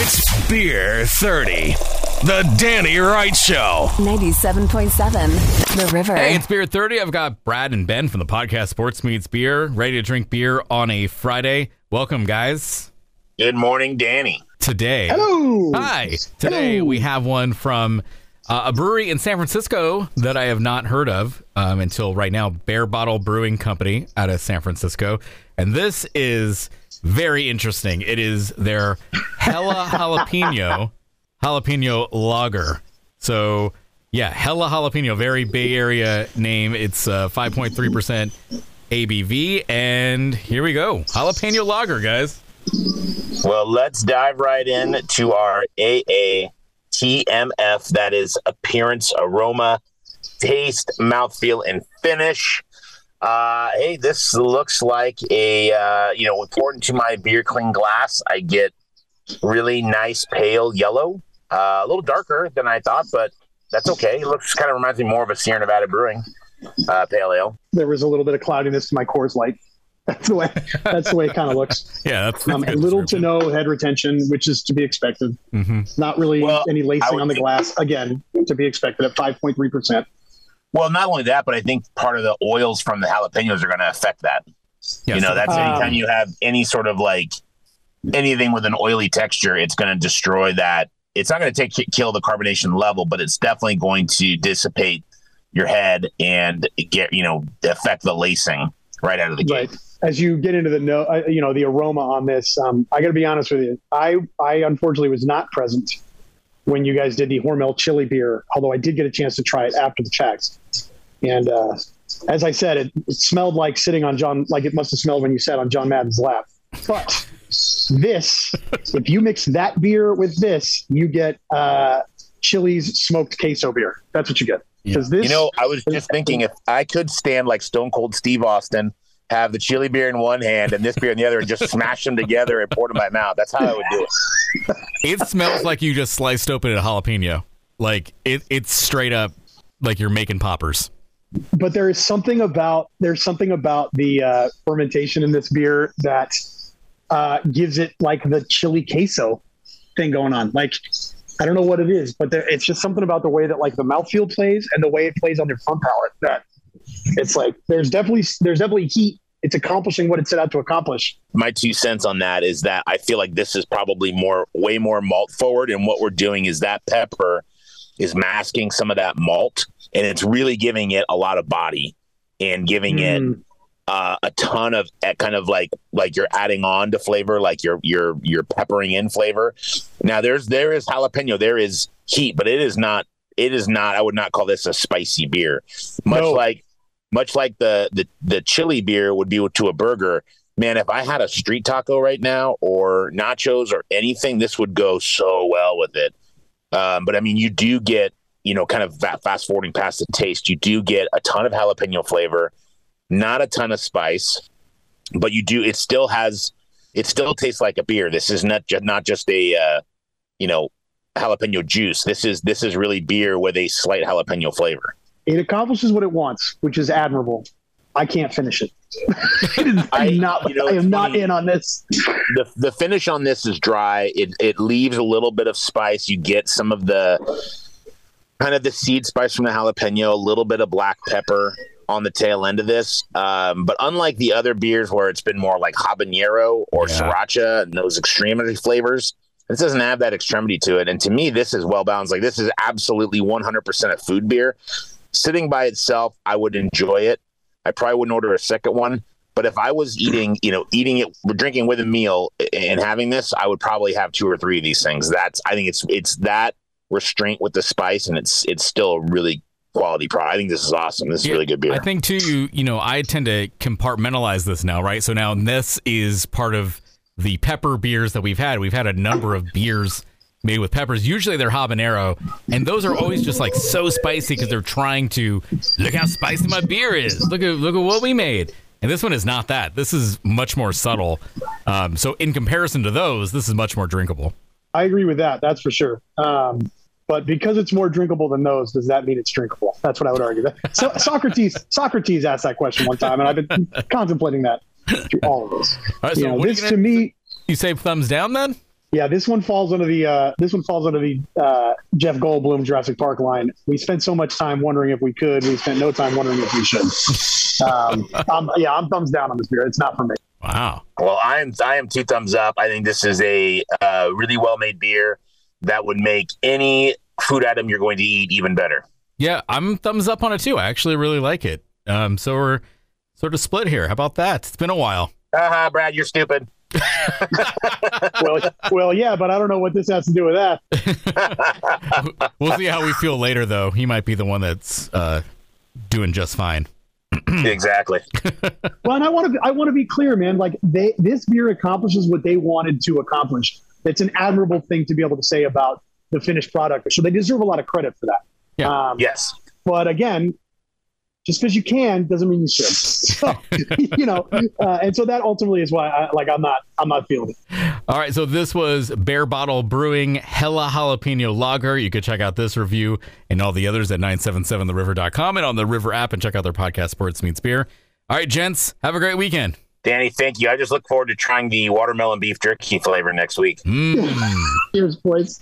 It's Beer 30, the Danny Wright Show. 97.7 The River. Hey, it's Beer 30. I've got Brad and Ben from the podcast Sports Meets Beer, ready to drink beer on a Friday. Welcome, guys. Good morning, Danny. Today. Hello. Hi. Today Hello. we have one from uh, a brewery in San Francisco that I have not heard of um, until right now Bare Bottle Brewing Company out of San Francisco. And this is very interesting. It is their Hella Jalapeno Jalapeno Lager. So, yeah, Hella Jalapeno, very Bay Area name. It's uh, 5.3% ABV. And here we go Jalapeno Lager, guys. Well, let's dive right in to our AA TMF. That is appearance, aroma, taste, mouthfeel, and finish. Uh, hey, this looks like a uh, you know according to my beer clean glass, I get really nice pale yellow, uh, a little darker than I thought, but that's okay. It looks kind of reminds me more of a Sierra Nevada Brewing uh, pale ale. There was a little bit of cloudiness to my Coors Light. That's the way. That's the way it kind of looks. Yeah, that's, Um, that's good little to no head retention, which is to be expected. Mhm. Not really Well, any lacing on the think- glass. Again, to be expected at 5.3 percent. Well, not only that, but I think part of the oils from the jalapenos are going to affect that. Yeah, you know, that's Um, anytime you have any sort of like anything with an oily texture, it's going to destroy that. It's not going to take kill the carbonation level, but it's definitely going to dissipate your head and get you know affect the lacing right out of the gate. Right. As you get into the no, uh, you know, the aroma on this, um, I got to be honest with you. I, I unfortunately was not present when you guys did the Hormel chili beer, although I did get a chance to try it after the checks. And uh, as I said, it, it smelled like sitting on John, like it must have smelled when you sat on John Madden's lap. But this, if you mix that beer with this, you get uh, Chili's smoked queso beer. That's what you get. Because this, You know, I was just thinking if I could stand like Stone Cold Steve Austin, have the chili beer in one hand and this beer in the other, and just smash them together and pour it in my mouth. That's how I would do it. It smells like you just sliced open a jalapeno. Like it, it's straight up like you're making poppers. but there is something about there's something about the uh, fermentation in this beer that uh, gives it like the chili queso thing going on. Like I don't know what it is, but there, it's just something about the way that like the mouthfeel plays and the way it plays on your front palate that it's like there's definitely there's definitely heat. It's accomplishing what it set out to accomplish. my two cents on that is that I feel like this is probably more, way more malt forward. And what we're doing is that pepper is masking some of that malt and it's really giving it a lot of body and giving it Mm. uh, a ton of uh, kind of like like you're adding on to flavor, like you're you're you're peppering in flavor. Now there's there is jalapeno, there is heat, but it is not it is not. I would not call this a spicy beer. Much No. like much like the the the chili beer would be to a burger. Man, if I had a street taco right now or nachos or anything, this would go so well with it. Um, but I mean, you do get you know kind of fast forwarding past the taste, you do get a ton of jalapeno flavor not a ton of spice, but you do. It still has. It still tastes like a beer. This is not just not just a uh, you know jalapeno juice. This is this is really beer with a slight jalapeno flavor. It accomplishes what it wants, which is admirable. I can't finish it. I'm not. you know, I it's am not funny. in on this. the The finish on this is dry. It it leaves a little bit of spice. You get some of the kind of the seed spice from the jalapeno, a little bit of black pepper on the tail end of this. Um, but unlike the other beers where it's been more like habanero or Yeah. sriracha and those extremity flavors, this doesn't have that extremity to it. And to me, this is well balanced. Like this is absolutely 100% a food beer. Sitting by itself, I would enjoy it. I probably wouldn't order a second one. But if I was eating, you know, eating it, drinking with a meal and having this, I would probably have two or three of these things. That's, I think it's, it's that restraint with the spice and it's, it's still a really quality product. I think this is awesome. This is Yeah, really good beer. I think too, you you know, I tend to compartmentalize this now, right? So now this is part of the pepper beers that we've had. We've had a number of beers made with peppers. Usually they're habanero, and those are always just like so spicy because they're trying to look how spicy my beer is. Look at look at what we made. And this one is not that. This is much more subtle. Um, so in comparison to those, this is much more drinkable. I agree with that. That's for sure. Um, but because it's more drinkable than those, does that mean it's drinkable? That's what I would argue. So, Socrates Socrates asked that question one time, and I've been contemplating that through all of this. All right, You know, what are you this to me, You say thumbs down then? Yeah, this one falls under the uh, this one falls under the uh, Jeff Goldblum Jurassic Park line. We spent so much time wondering if we could. We spent no time wondering if we should. Um, I'm, yeah, I'm thumbs down on this beer. It's not for me. Wow. Well, I am I am two thumbs up. I think this is a uh, really well made beer that would make any food item you're going to eat even better. Yeah, I'm thumbs up on it too. I actually really like it. Um, so we're sort of split here. How about that? It's been a while. Haha, Brad, you're stupid. Well, well, yeah, but I don't know what this has to do with that. We'll see how we feel later, though. He might be the one that's uh, doing just fine. exactly. Well, and I want to I want to be clear, man. Like they this beer accomplishes what they wanted to accomplish. It's an admirable thing to be able to say about the finished product. So they deserve a lot of credit for that. Yeah. Um, Yes. But again, just because you can doesn't mean you should. So, you know, uh, and so that ultimately is why I like I'm not I'm not feeling it. All right, so this was Bare Bottle Brewing Hella Jalapeno Lager. You could check out this review and all the others at 977theriver.com and on the River app and check out their podcast, Sports Meets Beer. All right, gents, have a great weekend. Danny, thank you. I just look forward to trying the watermelon beef jerky flavor next week. Mm. Cheers, boys.